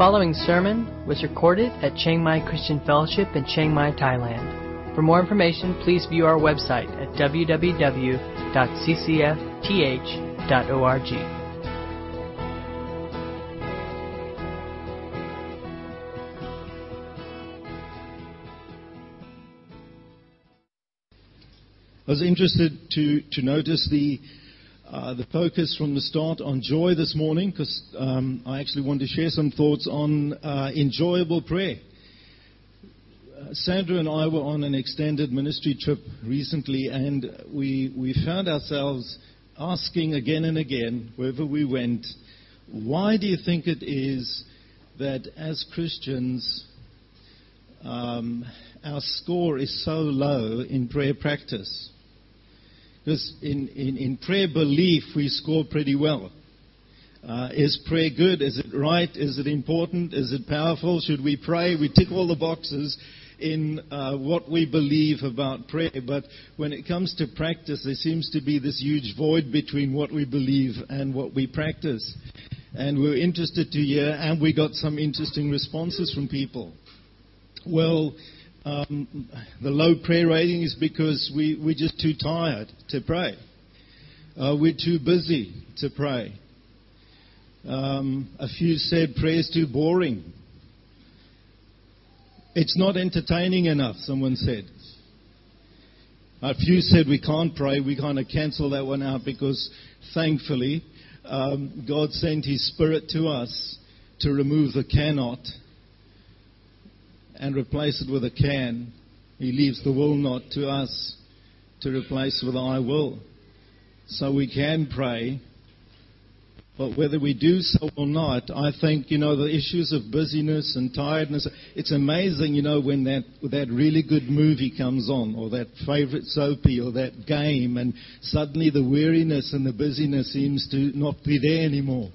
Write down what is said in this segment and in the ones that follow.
following sermon was recorded at Chiang Mai Christian Fellowship in Chiang Mai, Thailand. For more information, please view our website at www.ccfth.org. I was interested to, to notice the, uh, the focus from the start on joy this morning because um, I actually want to share some thoughts on uh, enjoyable prayer. Uh, Sandra and I were on an extended ministry trip recently, and we, we found ourselves asking again and again, wherever we went, why do you think it is that as Christians, um, our score is so low in prayer practice? Because in, in, in prayer belief, we score pretty well. Uh, is prayer good? Is it right? Is it important? Is it powerful? Should we pray? We tick all the boxes in uh, what we believe about prayer. But when it comes to practice, there seems to be this huge void between what we believe and what we practice. And we're interested to hear, and we got some interesting responses from people. Well, um, the low prayer rating is because we, we're just too tired to pray. Uh, we're too busy to pray. Um, a few said prayer's too boring. It's not entertaining enough, someone said. A few said we can't pray. We kind of cancel that one out because thankfully um, God sent His Spirit to us to remove the cannot and replace it with a can. He leaves the will not to us to replace with I will. So we can pray. But whether we do so or not, I think, you know, the issues of busyness and tiredness, it's amazing, you know, when that, that really good movie comes on, or that favorite soapy, or that game, and suddenly the weariness and the busyness seems to not be there anymore.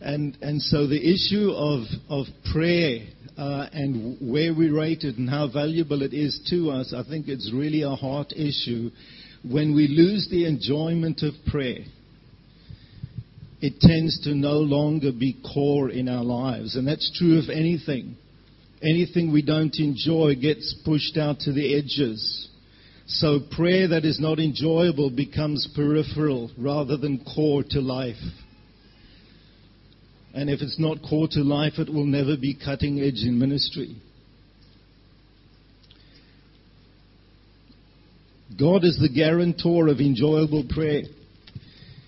And, and so the issue of, of prayer uh, and where we rate it and how valuable it is to us, I think it's really a heart issue. When we lose the enjoyment of prayer, it tends to no longer be core in our lives. And that's true of anything. Anything we don't enjoy gets pushed out to the edges. So prayer that is not enjoyable becomes peripheral rather than core to life. And if it's not core to life, it will never be cutting edge in ministry. God is the guarantor of enjoyable prayer.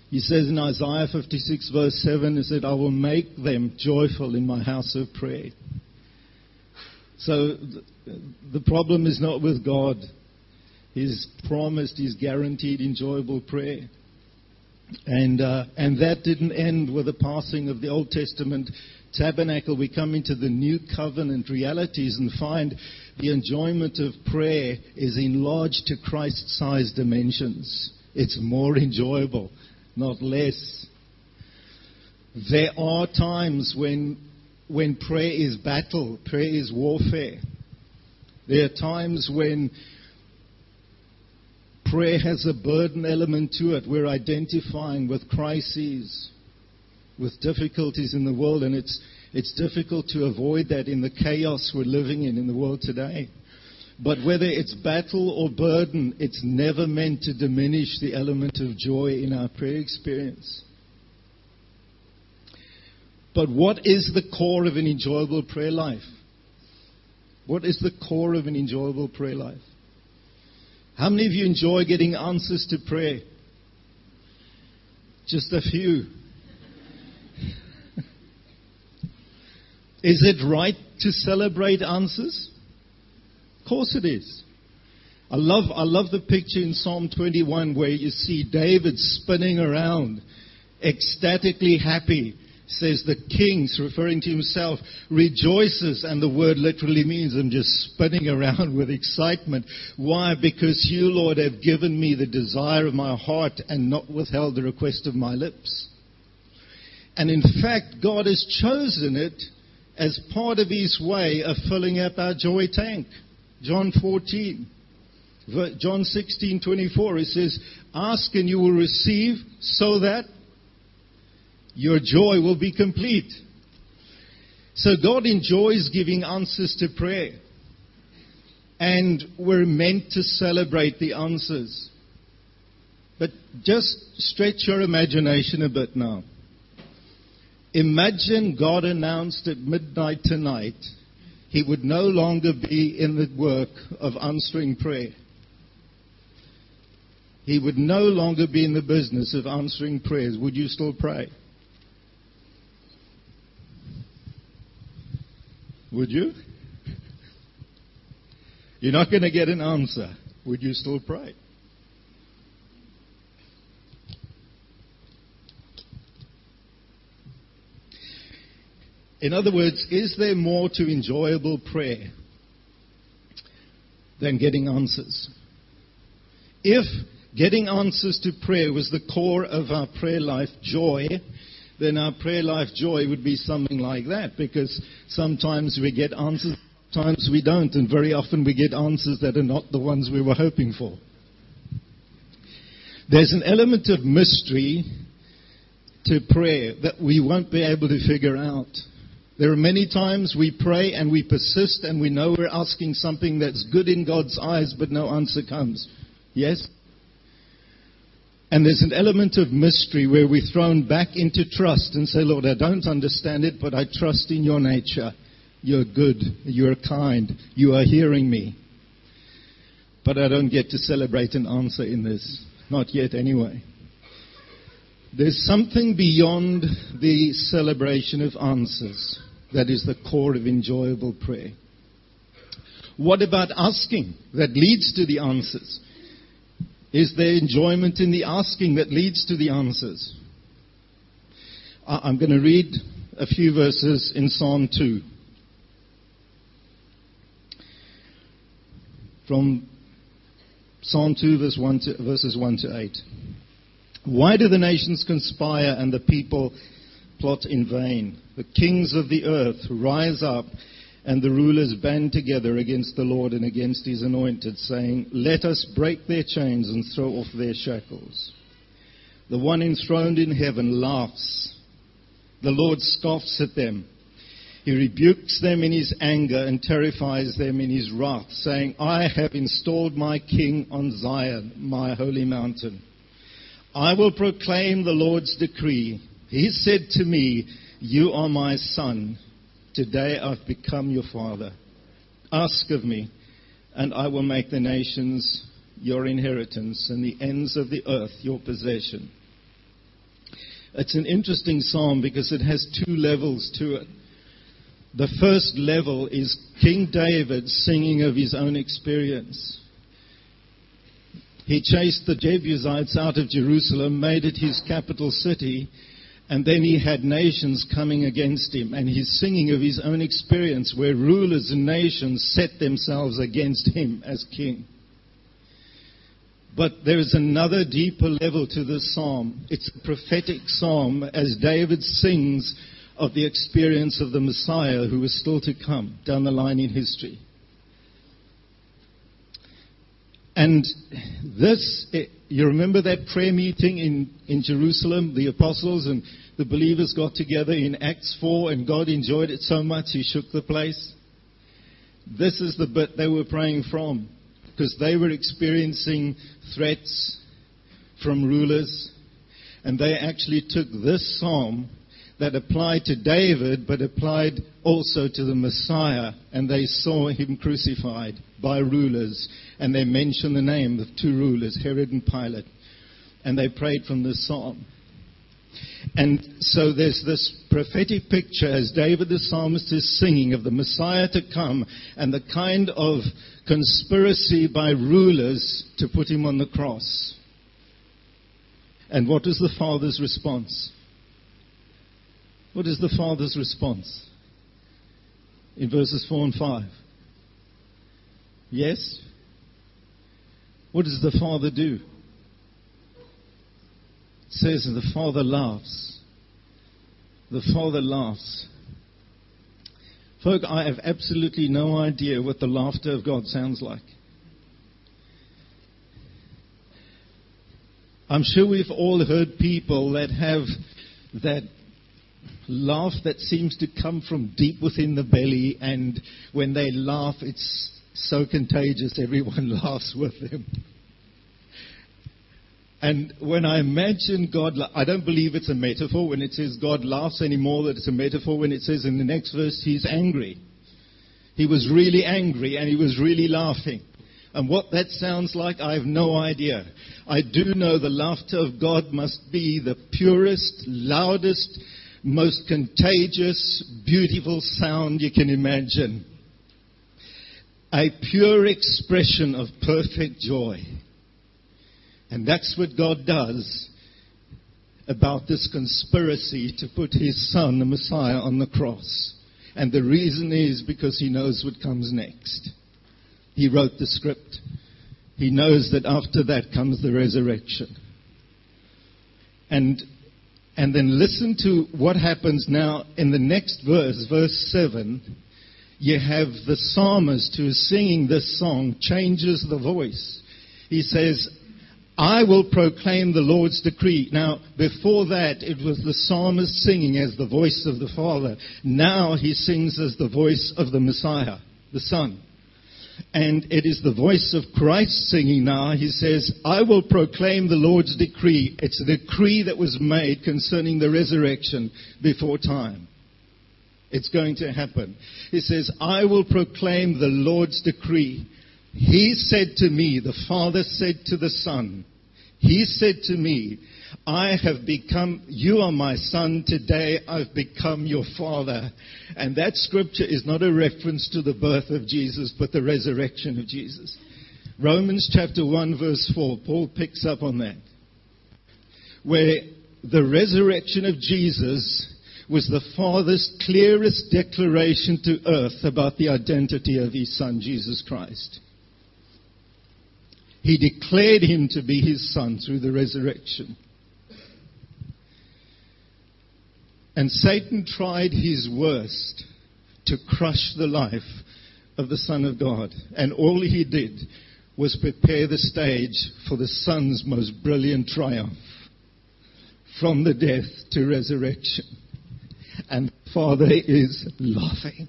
He says in Isaiah 56, verse 7, He said, I will make them joyful in my house of prayer. So the problem is not with God. He's promised, He's guaranteed enjoyable prayer. And, uh, and that didn't end with the passing of the Old Testament tabernacle. We come into the new covenant realities and find the enjoyment of prayer is enlarged to Christ sized dimensions. It's more enjoyable, not less. There are times when, when prayer is battle, prayer is warfare. There are times when prayer has a burden element to it. We're identifying with crises, with difficulties in the world, and it's, it's difficult to avoid that in the chaos we're living in in the world today. But whether it's battle or burden, it's never meant to diminish the element of joy in our prayer experience. But what is the core of an enjoyable prayer life? What is the core of an enjoyable prayer life? How many of you enjoy getting answers to prayer? Just a few. is it right to celebrate answers? Of course it is. I love, I love the picture in Psalm 21 where you see David spinning around, ecstatically happy says the king, referring to himself, rejoices, and the word literally means I'm just spinning around with excitement. Why? Because you, Lord, have given me the desire of my heart and not withheld the request of my lips. And in fact, God has chosen it as part of his way of filling up our joy tank. John 14. John 16:24 it says, "Ask and you will receive so that your joy will be complete. So God enjoys giving answers to prayer. And we're meant to celebrate the answers. But just stretch your imagination a bit now. Imagine God announced at midnight tonight he would no longer be in the work of answering prayer. He would no longer be in the business of answering prayers. Would you still pray? Would you? You're not going to get an answer. Would you still pray? In other words, is there more to enjoyable prayer than getting answers? If getting answers to prayer was the core of our prayer life joy, then our prayer life joy would be something like that because sometimes we get answers, sometimes we don't, and very often we get answers that are not the ones we were hoping for. There's an element of mystery to prayer that we won't be able to figure out. There are many times we pray and we persist and we know we're asking something that's good in God's eyes, but no answer comes. Yes? And there's an element of mystery where we're thrown back into trust and say, Lord, I don't understand it, but I trust in your nature. You're good. You're kind. You are hearing me. But I don't get to celebrate an answer in this. Not yet, anyway. There's something beyond the celebration of answers that is the core of enjoyable prayer. What about asking that leads to the answers? Is there enjoyment in the asking that leads to the answers? I'm going to read a few verses in Psalm 2. From Psalm 2, verse 1 to, verses 1 to 8. Why do the nations conspire and the people plot in vain? The kings of the earth rise up and the rulers band together against the Lord and against his anointed, saying, Let us break their chains and throw off their shackles. The one enthroned in heaven laughs. The Lord scoffs at them. He rebukes them in his anger and terrifies them in his wrath, saying, I have installed my king on Zion, my holy mountain. I will proclaim the Lord's decree. He said to me, You are my son. Today I've become your father. Ask of me, and I will make the nations your inheritance and the ends of the earth your possession. It's an interesting psalm because it has two levels to it. The first level is King David singing of his own experience. He chased the Jebusites out of Jerusalem, made it his capital city, and then he had nations coming against him. And he's singing of his own experience where rulers and nations set themselves against him as king. But there is another deeper level to this psalm. It's a prophetic psalm as David sings of the experience of the Messiah who is still to come down the line in history. And this, eh, you remember that prayer meeting in, in Jerusalem? The apostles and the believers got together in Acts 4 and God enjoyed it so much he shook the place. This is the bit they were praying from because they were experiencing threats from rulers and they actually took this psalm that applied to David but applied also to the Messiah and they saw him crucified by rulers and they mention the name of two rulers, Herod and Pilate. And they prayed from this psalm. And so there's this prophetic picture as David the psalmist is singing of the Messiah to come and the kind of conspiracy by rulers to put him on the cross. And what is the Father's response? What is the Father's response? In verses 4 and 5. Yes? What does the father do? It says the father laughs. The father laughs. Folk, I have absolutely no idea what the laughter of God sounds like. I'm sure we've all heard people that have that laugh that seems to come from deep within the belly, and when they laugh, it's so contagious, everyone laughs with them. And when I imagine God, I don't believe it's a metaphor when it says God laughs anymore, that it's a metaphor when it says in the next verse he's angry. He was really angry and he was really laughing. And what that sounds like, I have no idea. I do know the laughter of God must be the purest, loudest, most contagious, beautiful sound you can imagine. A pure expression of perfect joy. And that's what God does about this conspiracy to put his son, the Messiah, on the cross. And the reason is because he knows what comes next. He wrote the script. He knows that after that comes the resurrection. And, and then listen to what happens now in the next verse, verse 7. You have the psalmist who is singing this song changes the voice. He says, I will proclaim the Lord's decree. Now, before that, it was the psalmist singing as the voice of the Father. Now he sings as the voice of the Messiah, the Son. And it is the voice of Christ singing now. He says, I will proclaim the Lord's decree. It's a decree that was made concerning the resurrection before time. It's going to happen. He says, I will proclaim the Lord's decree. He said to me, the Father said to the Son, He said to me, I have become, you are my son, today I've become your father. And that scripture is not a reference to the birth of Jesus, but the resurrection of Jesus. Romans chapter 1 verse 4, Paul picks up on that. Where the resurrection of Jesus was the Father's clearest declaration to earth about the identity of His Son, Jesus Christ. He declared Him to be His Son through the resurrection. And Satan tried his worst to crush the life of the Son of God. And all he did was prepare the stage for the Son's most brilliant triumph from the death to resurrection. And the Father is laughing.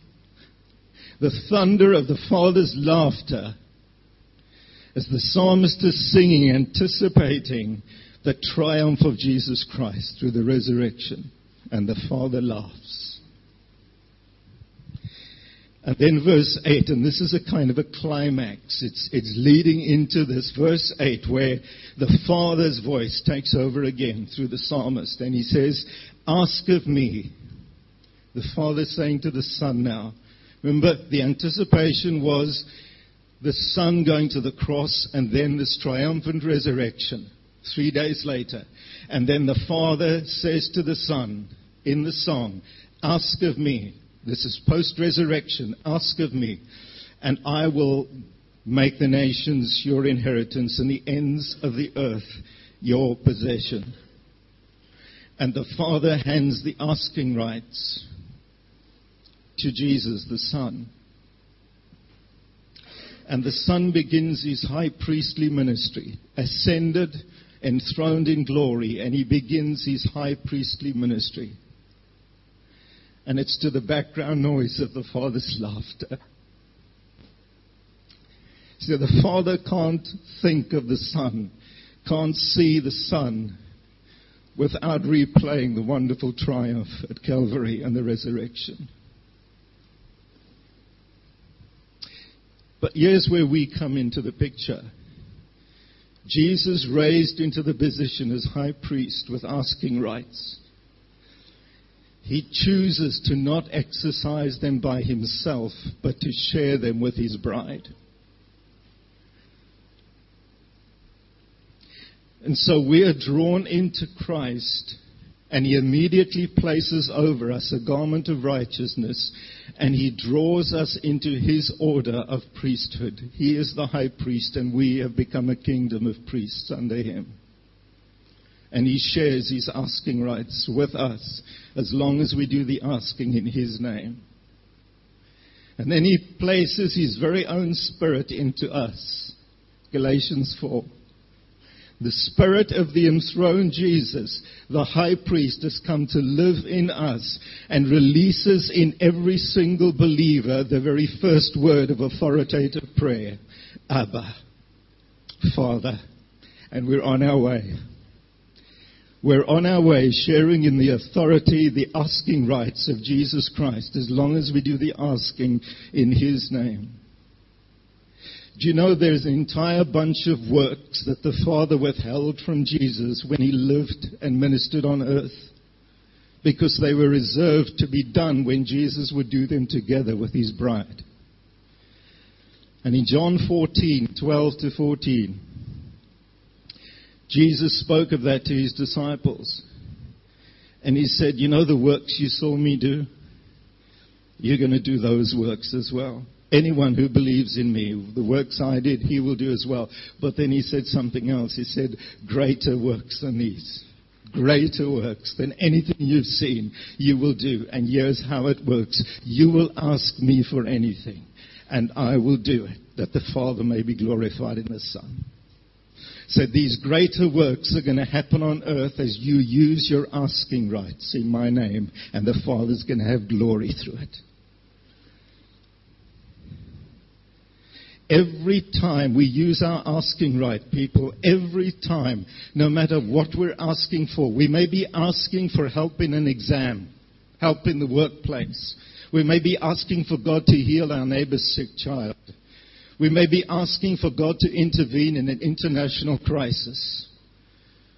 The thunder of the Father's laughter as the psalmist is singing, anticipating the triumph of Jesus Christ through the resurrection and the father laughs. And then verse 8, and this is a kind of a climax. It's, it's leading into this verse 8 where the father's voice takes over again through the psalmist. And he says, Ask of me. The father saying to the son now. Remember, the anticipation was the son going to the cross and then this triumphant resurrection three days later. And then the father says to the son, in the song, Ask of me. This is post resurrection. Ask of me, and I will make the nations your inheritance and the ends of the earth your possession. And the Father hands the asking rights to Jesus, the Son. And the Son begins his high priestly ministry, ascended, enthroned in glory, and he begins his high priestly ministry and it's to the background noise of the Father's laughter. So the Father can't think of the Son, can't see the Son without replaying the wonderful triumph at Calvary and the resurrection. But here's where we come into the picture. Jesus raised into the position as high priest with asking rights. He chooses to not exercise them by himself, but to share them with his bride. And so we are drawn into Christ, and he immediately places over us a garment of righteousness, and he draws us into his order of priesthood. He is the high priest, and we have become a kingdom of priests under him and he shares his asking rights with us as long as we do the asking in his name. And then he places his very own spirit into us. Galatians 4. The Spirit of the enthroned Jesus, the high priest, has come to live in us and releases in every single believer the very first word of authoritative prayer Abba, Father. And we're on our way. We're on our way sharing in the authority, the asking rights of Jesus Christ as long as we do the asking in His name. Do you know there's an entire bunch of works that the Father withheld from Jesus when He lived and ministered on earth? Because they were reserved to be done when Jesus would do them together with His bride. And in John 14, 12 to 14, Jesus spoke of that to his disciples. And he said, You know the works you saw me do? You're going to do those works as well. Anyone who believes in me, the works I did, he will do as well. But then he said something else. He said, Greater works than these. Greater works than anything you've seen, you will do. And here's how it works. You will ask me for anything, and I will do it, that the Father may be glorified in the Son So these greater works are going to happen on earth as you use your asking rights in my name, and the Father's going to have glory through it. Every time we use our asking right, people, every time, no matter what we're asking for, we may be asking for help in an exam, help in the workplace. We may be asking for God to heal our neighbor's sick child. We may be asking for God to intervene in an international crisis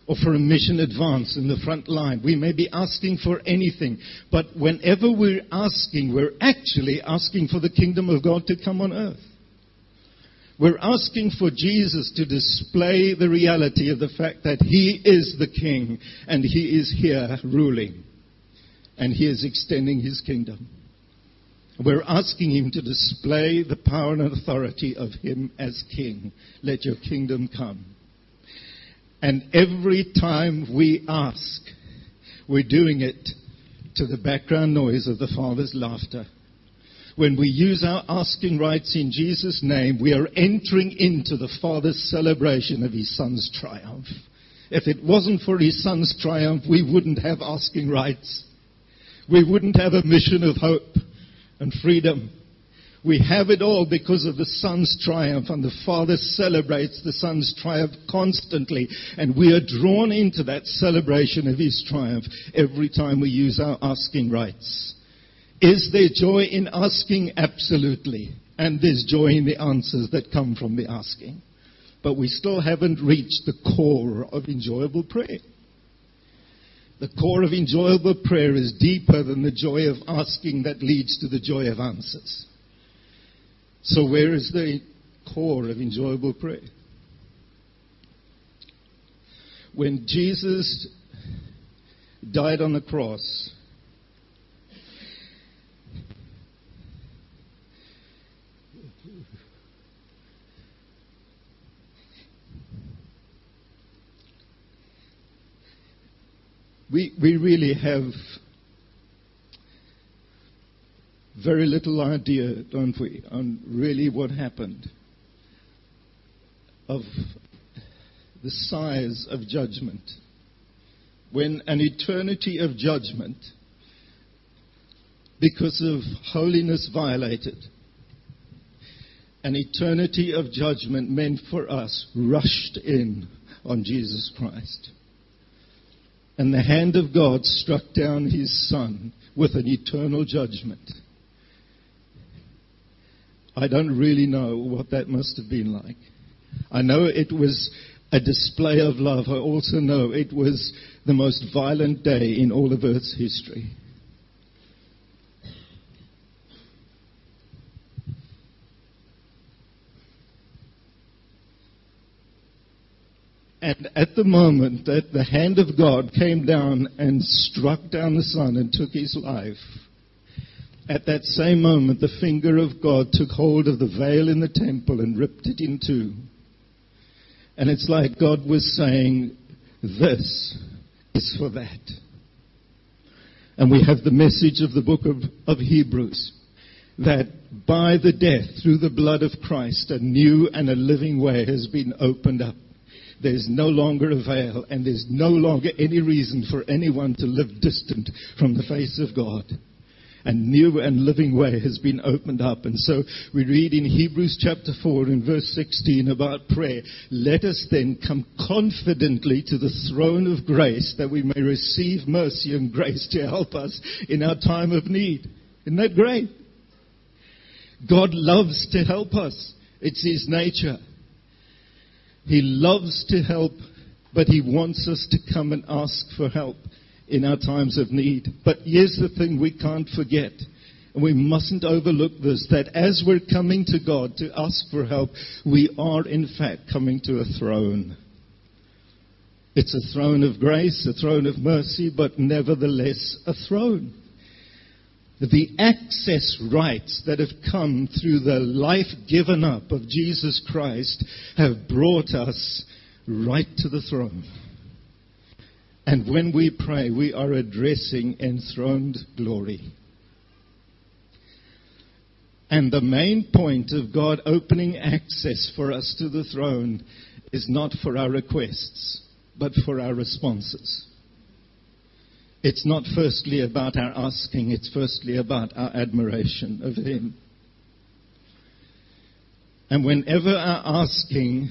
or for a mission advance in the front line. We may be asking for anything. But whenever we're asking, we're actually asking for the kingdom of God to come on earth. We're asking for Jesus to display the reality of the fact that He is the King and He is here ruling. And He is extending His kingdom. We're asking him to display the power and authority of him as king. Let your kingdom come. And every time we ask, we're doing it to the background noise of the Father's laughter. When we use our asking rights in Jesus' name, we are entering into the Father's celebration of His Son's triumph. If it wasn't for His Son's triumph, we wouldn't have asking rights. We wouldn't have a mission of hope and freedom. We have it all because of the Son's triumph, and the Father celebrates the Son's triumph constantly, and we are drawn into that celebration of His triumph every time we use our asking rights. Is there joy in asking? Absolutely. And there's joy in the answers that come from the asking. But we still haven't reached the core of enjoyable prayer. The core of enjoyable prayer is deeper than the joy of asking that leads to the joy of answers. So, where is the core of enjoyable prayer? When Jesus died on the cross, we, we really have very little idea, don't we, on really what happened, of the size of judgment. When an eternity of judgment, because of holiness violated, an eternity of judgment meant for us rushed in on Jesus Christ. And the hand of God struck down his son with an eternal judgment. I don't really know what that must have been like. I know it was a display of love. I also know it was the most violent day in all of Earth's history. And at the moment that the hand of God came down and struck down the son and took his life, at that same moment the finger of God took hold of the veil in the temple and ripped it in two. And it's like God was saying, This is for that. And we have the message of the book of, of Hebrews that by the death through the blood of Christ, a new and a living way has been opened up there's no longer a veil and there's no longer any reason for anyone to live distant from the face of God. A new and living way has been opened up. And so we read in Hebrews chapter 4 in verse 16 about prayer. Let us then come confidently to the throne of grace that we may receive mercy and grace to help us in our time of need. Isn't that great? God loves to help us. It's His nature. He loves to help, but He wants us to come and ask for help in our times of need. But here's the thing we can't forget. And we mustn't overlook this, that as we're coming to God to ask for help, we are in fact coming to a throne. It's a throne of grace, a throne of mercy, but nevertheless a throne. The access rights that have come through the life given up of Jesus Christ have brought us right to the throne. And when we pray, we are addressing enthroned glory. And the main point of God opening access for us to the throne is not for our requests, but for our responses. It's not firstly about our asking, it's firstly about our admiration of Him. And whenever our asking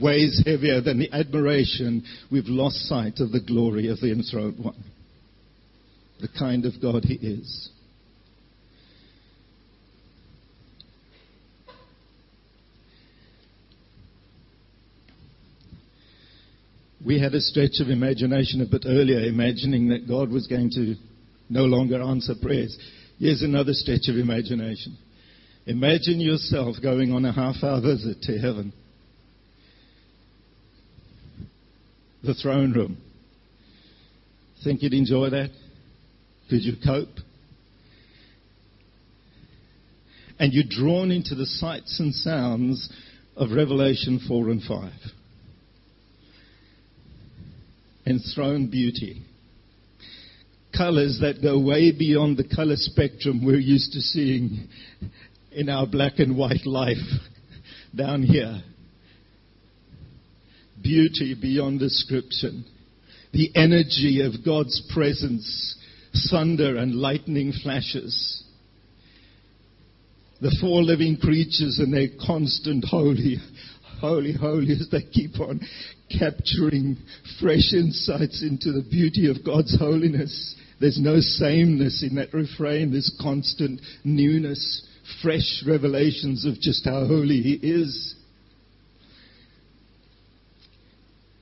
weighs heavier than the admiration, we've lost sight of the glory of the enthroned one, the kind of God he is. We had a stretch of imagination a bit earlier, imagining that God was going to no longer answer prayers. Here's another stretch of imagination. Imagine yourself going on a half hour visit to heaven. the throne room. Think you'd enjoy that? Could you cope? And you're drawn into the sights and sounds of Revelation 4 and 5. Enthroned beauty. Colors that go way beyond the color spectrum we're used to seeing in our black and white life down here beauty beyond description. The energy of God's presence, thunder and lightning flashes. The four living creatures and their constant holy, holy, holy as they keep on capturing fresh insights into the beauty of God's holiness. There's no sameness in that refrain. There's constant newness, fresh revelations of just how holy He is.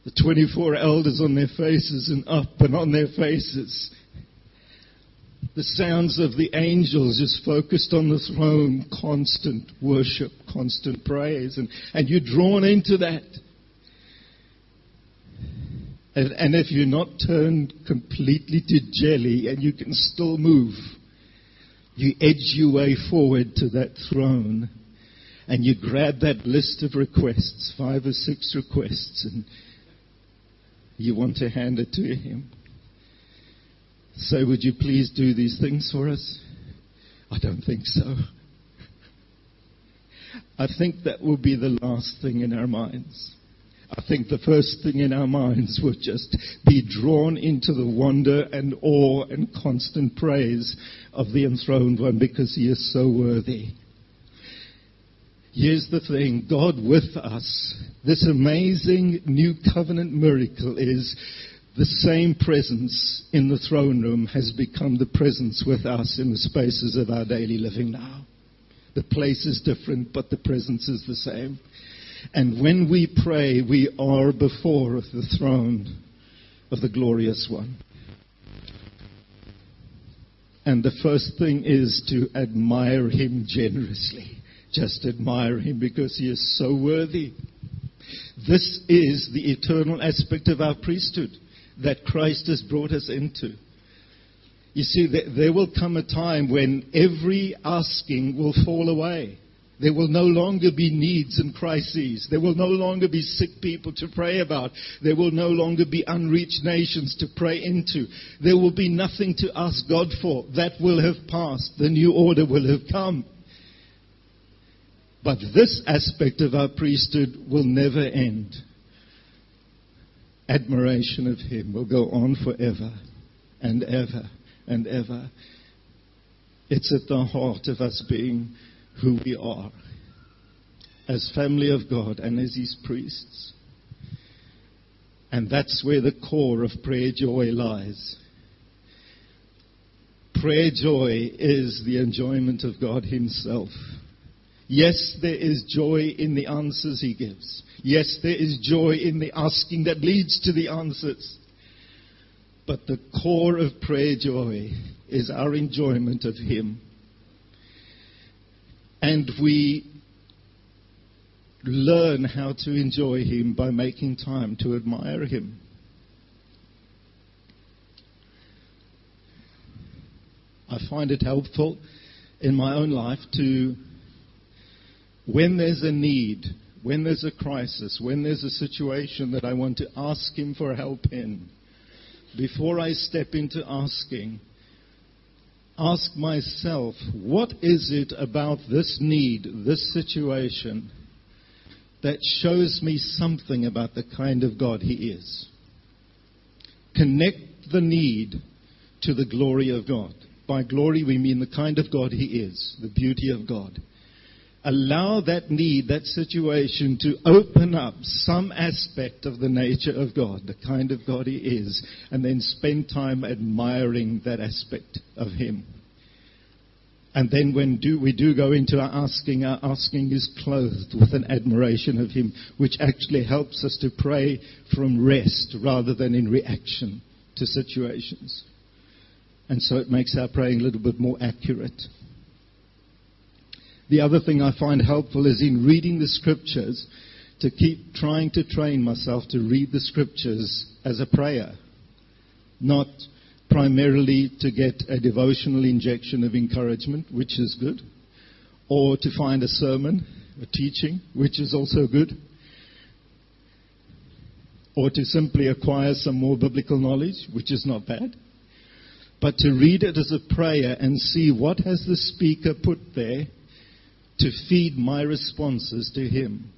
The 24 elders on their faces and up and on their faces. The sounds of the angels just focused on the throne, constant worship, constant praise, and, and you're drawn into that. And, and if you're not turned completely to jelly and you can still move, you edge your way forward to that throne and you grab that list of requests, five or six requests, and you want to hand it to Him. So, would you please do these things for us? I don't think so. I think that will be the last thing in our minds. I think the first thing in our minds will just be drawn into the wonder and awe and constant praise of the enthroned one because he is so worthy. Here's the thing God with us, this amazing new covenant miracle is the same presence in the throne room has become the presence with us in the spaces of our daily living now. The place is different, but the presence is the same. And when we pray, we are before the throne of the glorious one. And the first thing is to admire him generously just admire him because he is so worthy. This is the eternal aspect of our priesthood that Christ has brought us into. You see, there will come a time when every asking will fall away. There will no longer be needs and crises. There will no longer be sick people to pray about. There will no longer be unreached nations to pray into. There will be nothing to ask God for. That will have passed. The new order will have come. But this aspect of our priesthood will never end. Admiration of Him will go on forever and ever and ever. It's at the heart of us being who we are as family of God and as His priests. And that's where the core of prayer joy lies. Prayer joy is the enjoyment of God Himself. Yes, there is joy in the answers He gives. Yes, there is joy in the asking that leads to the answers. But the core of prayer joy is our enjoyment of Him. And we learn how to enjoy Him by making time to admire Him. I find it helpful in my own life to, when there's a need, when there's a crisis, when there's a situation that I want to ask Him for help in, before I step into asking, ask myself, what is it about this need, this situation, that shows me something about the kind of God He is? Connect the need to the glory of God. By glory, we mean the kind of God He is, the beauty of God allow that need, that situation to open up some aspect of the nature of God, the kind of God He is, and then spend time admiring that aspect of Him. And then when do, we do go into our asking, our asking is clothed with an admiration of Him, which actually helps us to pray from rest rather than in reaction to situations. And so it makes our praying a little bit more accurate. The other thing I find helpful is in reading the scriptures to keep trying to train myself to read the scriptures as a prayer, not primarily to get a devotional injection of encouragement, which is good, or to find a sermon, a teaching, which is also good, or to simply acquire some more biblical knowledge, which is not bad. But to read it as a prayer and see what has the speaker put there to feed my responses to Him.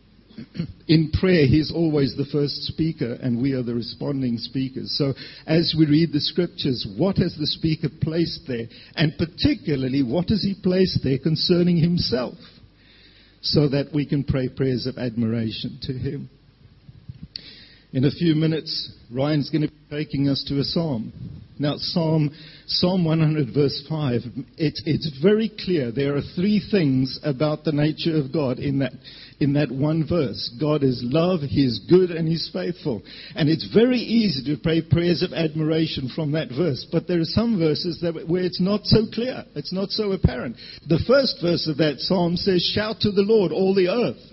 In prayer, He's always the first speaker, and we are the responding speakers. So, as we read the scriptures, what has the speaker placed there? And particularly, what has He placed there concerning Himself? So that we can pray prayers of admiration to Him. In a few minutes, Ryan's going to be taking us to a psalm. Now, Psalm, Psalm 100, verse 5, it, it's very clear. There are three things about the nature of God in that, in that one verse. God is love, He is good, and He's faithful. And it's very easy to pray prayers of admiration from that verse. But there are some verses that, where it's not so clear. It's not so apparent. The first verse of that psalm says, Shout to the Lord, all the earth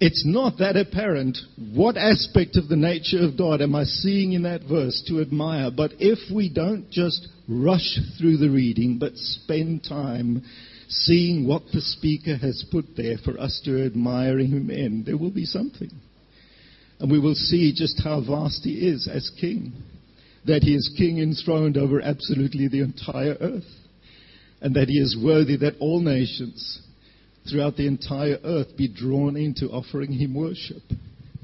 it's not that apparent what aspect of the nature of God am I seeing in that verse to admire. But if we don't just rush through the reading, but spend time seeing what the speaker has put there for us to admire him in, there will be something. And we will see just how vast he is as king. That he is king enthroned over absolutely the entire earth. And that he is worthy that all nations throughout the entire earth be drawn into offering him worship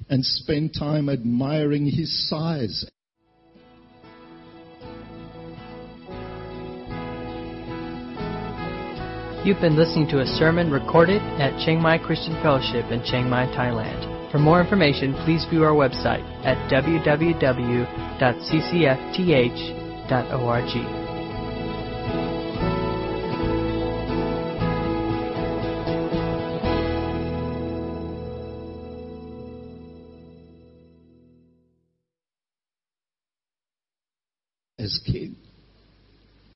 and spend time admiring his size. You've been listening to a sermon recorded at Chiang Mai Christian Fellowship in Chiang Mai, Thailand. For more information, please view our website at www.ccfth.org. as king.